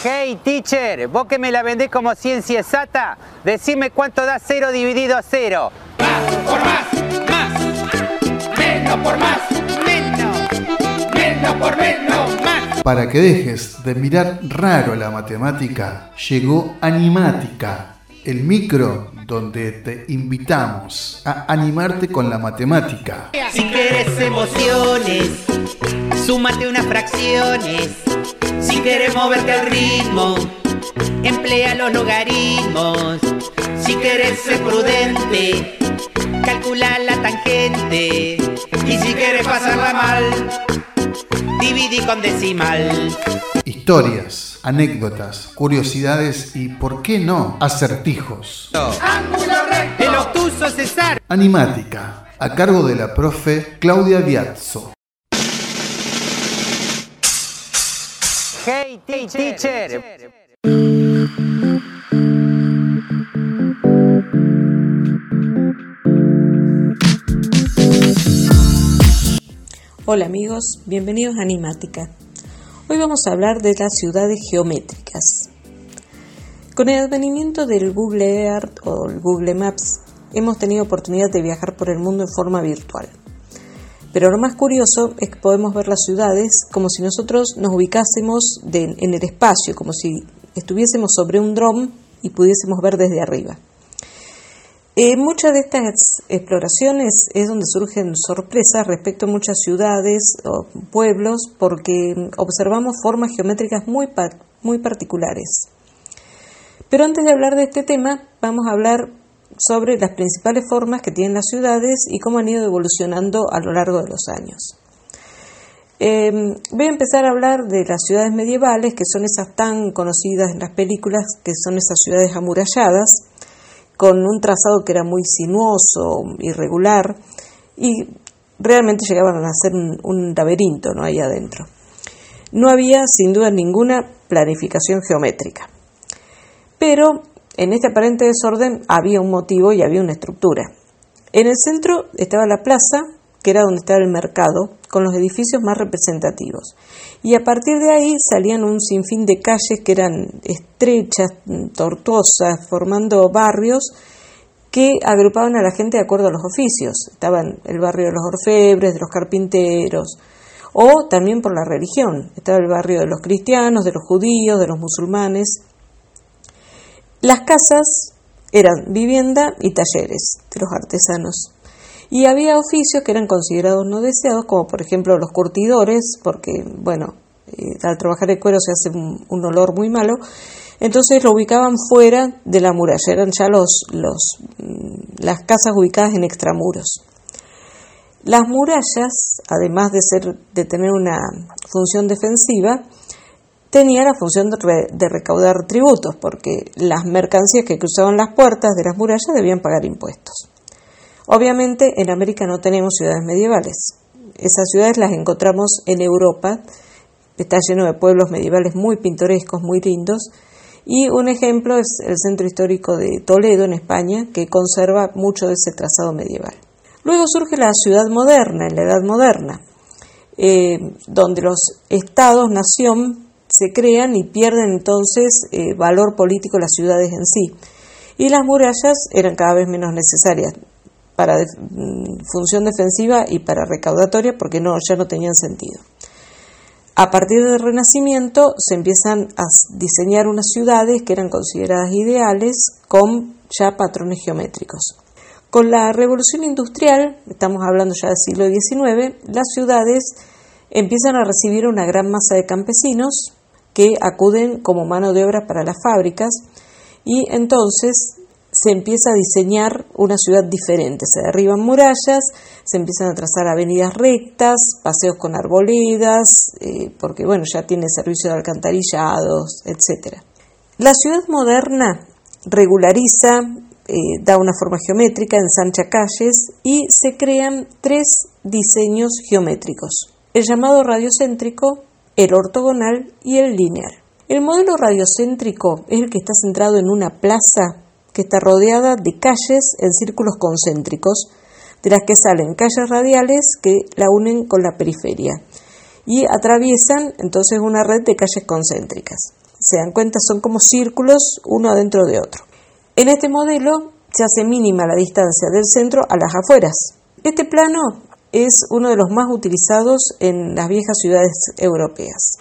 Hey teacher, vos que me la vendés como ciencia exacta, decime cuánto da cero dividido a cero. Más por más, más. Menos por más, menos. Menos por menos, más. Para que dejes de mirar raro la matemática, llegó Animática, el micro donde te invitamos a animarte con la matemática. Si quieres emociones, súmate unas fracciones. Si quieres moverte al ritmo, emplea los logaritmos. Si quieres ser prudente, calcula la tangente. Y si quieres pasarla mal, dividí con decimal. Historias, anécdotas, curiosidades y, ¿por qué no?, acertijos. El obtuso César. Animática, a cargo de la profe Claudia Biazzo. Hey teacher. Hola amigos, bienvenidos a Animática. Hoy vamos a hablar de las ciudades geométricas. Con el advenimiento del Google Earth o Google Maps, hemos tenido oportunidad de viajar por el mundo en forma virtual. Pero lo más curioso es que podemos ver las ciudades como si nosotros nos ubicásemos en el espacio, como si estuviésemos sobre un dron y pudiésemos ver desde arriba. En muchas de estas exploraciones es donde surgen sorpresas respecto a muchas ciudades o pueblos porque observamos formas geométricas muy, muy particulares. Pero antes de hablar de este tema, vamos a hablar sobre las principales formas que tienen las ciudades y cómo han ido evolucionando a lo largo de los años. Eh, voy a empezar a hablar de las ciudades medievales, que son esas tan conocidas en las películas, que son esas ciudades amuralladas, con un trazado que era muy sinuoso, irregular, y realmente llegaban a ser un, un laberinto ¿no? ahí adentro. No había, sin duda ninguna, planificación geométrica. Pero en este aparente desorden había un motivo y había una estructura. En el centro estaba la plaza, que era donde estaba el mercado, con los edificios más representativos. Y a partir de ahí salían un sinfín de calles que eran estrechas, tortuosas, formando barrios que agrupaban a la gente de acuerdo a los oficios. Estaban el barrio de los orfebres, de los carpinteros, o también por la religión. Estaba el barrio de los cristianos, de los judíos, de los musulmanes. Las casas eran vivienda y talleres de los artesanos. Y había oficios que eran considerados no deseados, como por ejemplo los curtidores, porque, bueno, eh, al trabajar el cuero se hace un, olor muy malo. Entonces lo ubicaban fuera de la muralla, eran ya los, mm, las casas ubicadas en extramuros. Las murallas, además de, ser, de tener una función defensiva, tenía la función de recaudar tributos, porque las mercancías que cruzaban las puertas de las murallas debían pagar impuestos. Obviamente en América no tenemos ciudades medievales. Esas ciudades las encontramos en Europa, está lleno de pueblos medievales muy pintorescos, muy lindos, y un ejemplo es el centro histórico de Toledo, en España, que conserva mucho de ese trazado medieval. Luego surge la ciudad moderna, en la Edad Moderna, eh, donde los estados-nación se crean y pierden entonces eh, valor político las ciudades en sí. Y las murallas eran cada vez menos necesarias para mm, función defensiva y para recaudatoria porque no, ya no tenían sentido. A partir del Renacimiento se empiezan a diseñar unas ciudades que eran consideradas ideales con ya patrones geométricos. Con la revolución industrial, estamos hablando ya del siglo XIX, las ciudades empiezan a recibir una gran masa de campesinos que acuden como mano de obra para las fábricas y entonces se empieza a diseñar una ciudad diferente. Se derriban murallas, se empiezan a trazar avenidas rectas, paseos con arboledas, eh, porque bueno, ya tiene servicio de alcantarillados, etc. La ciudad moderna regulariza, eh, da una forma geométrica, ensancha calles y se crean tres diseños geométricos, el llamado radiocéntrico, el ortogonal y el lineal. El modelo radiocéntrico es el que está centrado en una plaza que está rodeada de calles en círculos concéntricos, de las que salen calles radiales que la unen con la periferia y atraviesan entonces una red de calles concéntricas. Se dan cuenta, son como círculos uno dentro de otro. En este modelo se hace mínima la distancia del centro a las afueras. Este plano es uno de los más utilizados en las viejas ciudades europeas.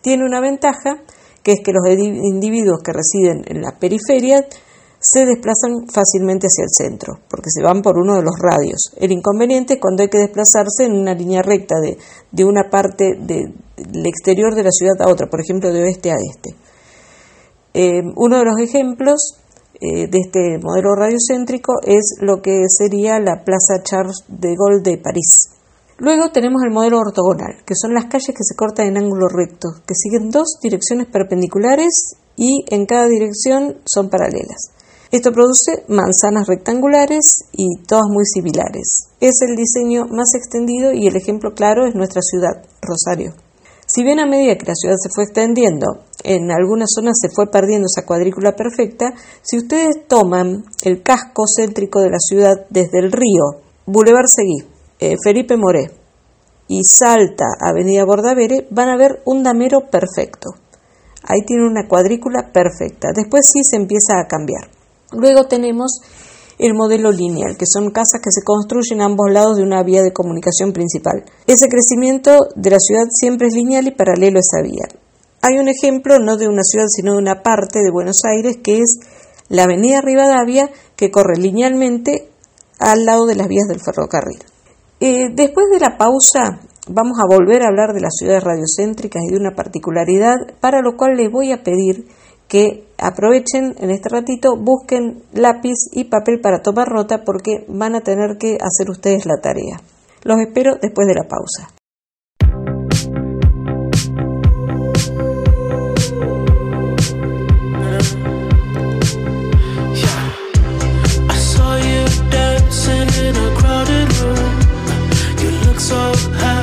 Tiene una ventaja, que es que los individuos que residen en la periferia se desplazan fácilmente hacia el centro, porque se van por uno de los radios. El inconveniente es cuando hay que desplazarse en una línea recta de, de una parte del exterior de la ciudad a otra, por ejemplo, de oeste a este. Eh, uno de los ejemplos eh, de este modelo radiocéntrico es lo que sería la Plaza Charles de Gaulle de París. Luego tenemos el modelo ortogonal, que son las calles que se cortan en ángulo recto, que siguen dos direcciones perpendiculares y en cada dirección son paralelas. Esto produce manzanas rectangulares y todas muy similares. Es el diseño más extendido y el ejemplo claro es nuestra ciudad, Rosario. Si bien a medida que la ciudad se fue extendiendo, en algunas zonas se fue perdiendo esa cuadrícula perfecta, si ustedes toman el casco céntrico de la ciudad desde el río, Boulevard Seguí, eh, Felipe Moré y Salta, Avenida Bordavere, van a ver un damero perfecto. Ahí tiene una cuadrícula perfecta. Después sí se empieza a cambiar. Luego tenemos el modelo lineal, que son casas que se construyen a ambos lados de una vía de comunicación principal. Ese crecimiento de la ciudad siempre es lineal y paralelo a esa vía. Hay un ejemplo, no de una ciudad, sino de una parte de Buenos Aires, que es la avenida Rivadavia, que corre linealmente al lado de las vías del ferrocarril. Eh, después de la pausa, vamos a volver a hablar de las ciudades radiocéntricas y de una particularidad, para lo cual les voy a pedir que aprovechen en este ratito, busquen lápiz y papel para tomar nota porque van a tener que hacer ustedes la tarea. Los espero después de la pausa. surprise.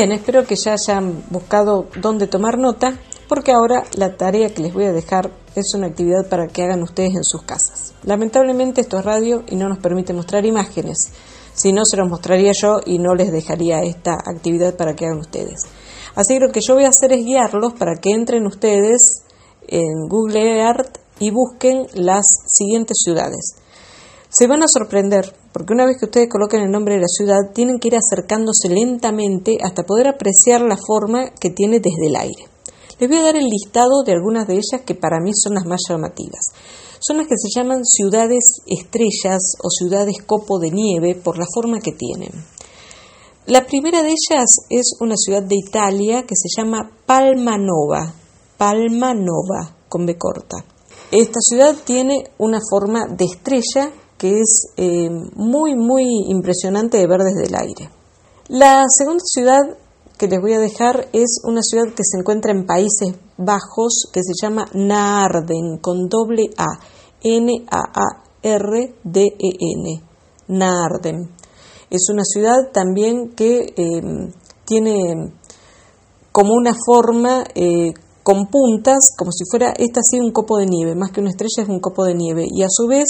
Bien, espero que ya hayan buscado dónde tomar nota, porque ahora la tarea que les voy a dejar es una actividad para que hagan ustedes en sus casas. Lamentablemente esto es radio y no nos permite mostrar imágenes. Si no, se los mostraría yo y no les dejaría esta actividad para que hagan ustedes. Así que lo que yo voy a hacer es guiarlos para que entren ustedes en Google Earth y busquen las siguientes ciudades. Se van a sorprender, porque una vez que ustedes coloquen el nombre de la ciudad, tienen que ir acercándose lentamente hasta poder apreciar la forma que tiene desde el aire. Les voy a dar el listado de algunas de ellas que para mí son las más llamativas. Son las que se llaman ciudades estrellas o ciudades copo de nieve por la forma que tienen. La primera de ellas es una ciudad de Italia que se llama Palmanova. Palmanova, con B corta. Esta ciudad tiene una forma de estrella que es eh, muy, muy impresionante de ver desde el aire. La segunda ciudad que les voy a dejar es una ciudad que se encuentra en Países Bajos que se llama Naarden con doble A, N-A-A-R-D-E-N, Naarden. Es una ciudad también que eh, tiene como una forma eh, con puntas, como si fuera esta así un copo de nieve, más que una estrella es un copo de nieve, y a su vez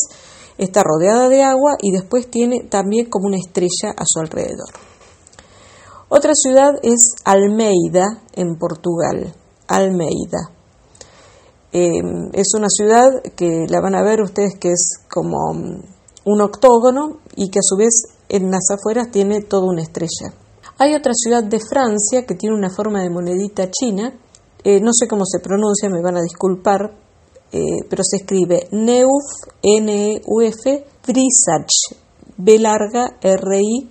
está rodeada de agua y después tiene también como una estrella a su alrededor. Otra ciudad es Almeida, en Portugal. Almeida. Eh, es una ciudad que la van a ver ustedes que es como un octógono y que a su vez en las afueras tiene toda una estrella. Hay otra ciudad de Francia que tiene una forma de monedita china. Eh, no sé cómo se pronuncia, me van a disculpar, eh, pero se escribe Neuf, N-E-U-F, Drisach, B larga, R-I-S-A-C-H.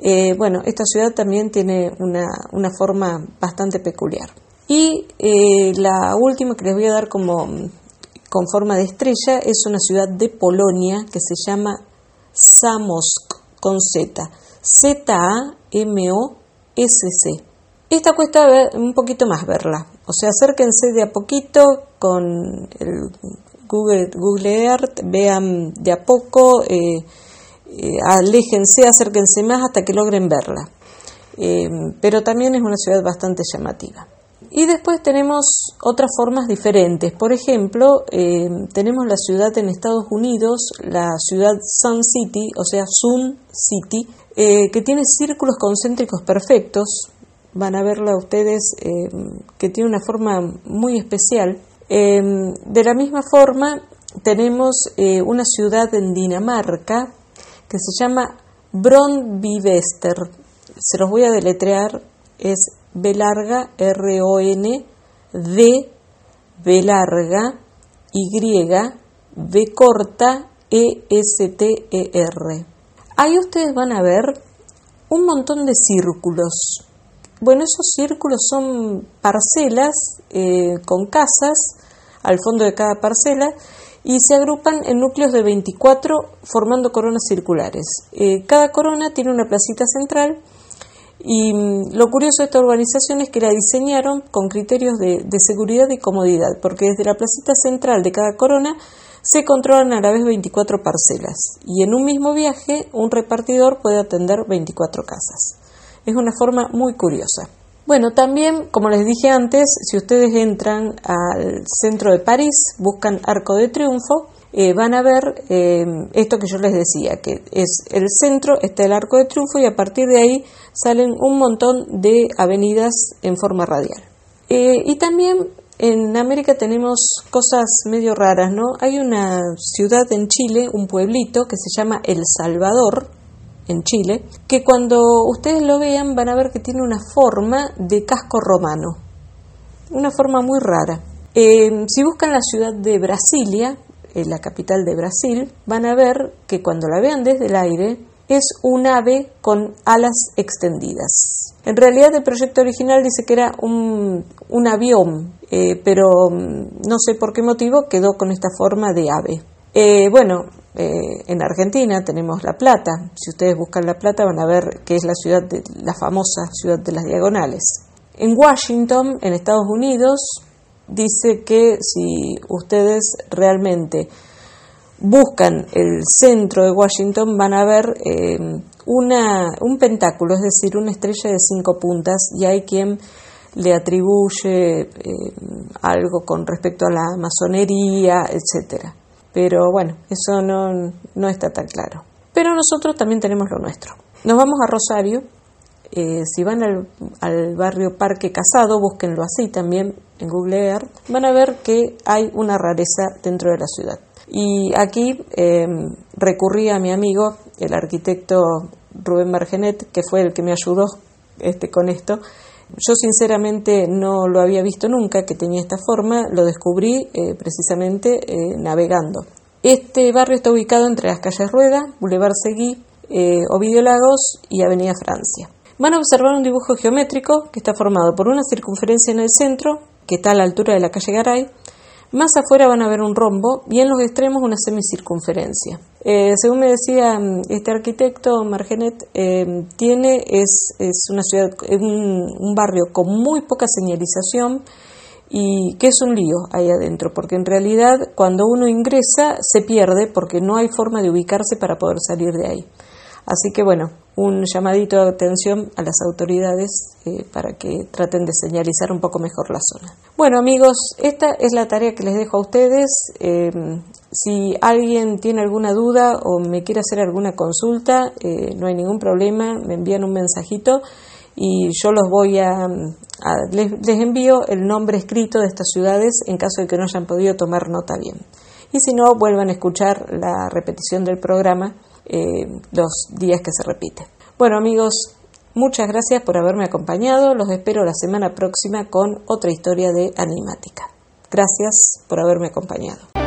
Eh, bueno, esta ciudad también tiene una, una forma bastante peculiar. Y eh, la última que les voy a dar como con forma de estrella es una ciudad de Polonia que se llama Samosk con Z. Z-A-M-O-S-C. Esta cuesta un poquito más verla, o sea, acérquense de a poquito con el Google, Google Earth, vean de a poco, eh, eh, aléjense, acérquense más hasta que logren verla. Eh, pero también es una ciudad bastante llamativa. Y después tenemos otras formas diferentes. Por ejemplo, tenemos la ciudad en Estados Unidos, la ciudad Sun City, o sea, Sun City, que tiene círculos concéntricos perfectos, van a verla ustedes eh, que tiene una forma muy especial. Eh, de la misma forma, tenemos eh, una ciudad en Dinamarca que se llama Brondbivester. Se los voy a deletrear, es B larga, R-O-N, D, B larga, Y, B corta, E-S-T-E-R. Ahí ustedes van a ver un montón de círculos bueno, esos círculos son parcelas eh, con casas al fondo de cada parcela y se agrupan en núcleos de 24 formando coronas circulares. Eh, cada corona tiene una placita central y mm, lo curioso de esta urbanización es que la diseñaron con criterios de, de seguridad y comodidad, porque desde la placita central de cada corona se controlan a la vez 24 parcelas y en un mismo viaje un repartidor puede atender 24 casas. Es una forma muy curiosa. Bueno, también, como les dije antes, si ustedes entran al centro de París, buscan Arco de Triunfo, eh, van a ver eh, esto que yo les decía, que es el centro, está el Arco de Triunfo y a partir de ahí salen un montón de avenidas en forma radial. Eh, y también en América tenemos cosas medio raras, ¿no? Hay una ciudad en Chile, un pueblito que se llama El Salvador, en Chile, que cuando ustedes lo vean van a ver que tiene una forma de casco romano, una forma muy rara. Eh, si buscan la ciudad de Brasilia, la capital de Brasil, van a ver que cuando la vean desde el aire es un ave con alas extendidas. En realidad el proyecto original dice que era un, un avión, eh, pero mm, no sé por qué motivo quedó con esta forma de ave. bueno, eh, en Argentina tenemos La Plata. Si ustedes buscan La Plata van a ver que es la ciudad de la famosa ciudad de las diagonales. En Washington, en Estados Unidos, dice que si ustedes realmente buscan el centro de Washington van a ver eh, una, un pentáculo, es decir, una estrella de cinco puntas, y hay quien le atribuye eh, algo con respecto a la masonería, etcétera. Pero bueno, eso no, no está tan claro. Pero nosotros también tenemos lo nuestro. Nos vamos a Rosario. Eh, si van al, al, barrio Parque Casado, búsquenlo así también en Google Earth, van a ver que hay una rareza dentro de la ciudad. Y aquí eh, recurrí a mi amigo, el arquitecto Rubén Margenet, que fue el que me ayudó este, con esto. Yo sinceramente no lo había visto nunca que tenía esta forma, lo descubrí eh, precisamente eh, navegando. Este barrio está ubicado entre las calles Rueda, Boulevard Seguí, eh, Ovidio Lagos y Avenida Francia. Van a observar un dibujo geométrico que está formado por una circunferencia en el centro, que está a la altura de la calle Garay, más afuera van a ver un rombo y en los extremos una semicircunferencia. Eh, según me decía mm, este arquitecto Margenet, eh, tiene es, es, una ciudad, un, un barrio con muy poca señalización y que es un lío ahí adentro, porque en realidad cuando uno ingresa se pierde porque no hay forma de ubicarse para poder salir de ahí. Así que bueno, un llamadito de atención a las autoridades eh, para que traten de señalizar un poco mejor la zona. Bueno amigos, esta es la tarea que les dejo a ustedes. Eh, si alguien tiene alguna duda o me quiere hacer alguna consulta, eh, no hay ningún problema, me envían un mensajito y yo los voy a, les envío el nombre escrito de estas ciudades en caso de que no hayan podido tomar nota bien. Y si no, vuelvan a escuchar la repetición del programa eh, los días que se repite. Bueno amigos, muchas gracias por haberme acompañado. Los espero la semana próxima con otra historia de Animática. Gracias por haberme acompañado.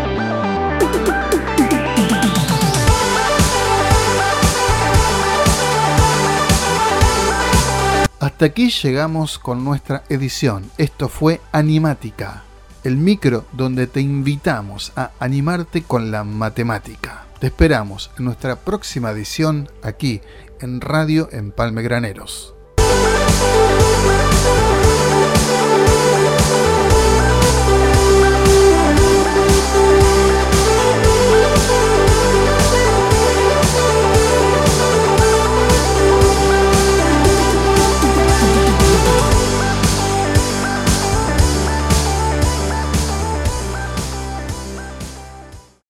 Hasta aquí llegamos con nuestra edición. Esto fue Animática, el micro donde te invitamos a animarte con la matemática. Te esperamos en nuestra próxima edición aquí en Radio Empalme Graneros.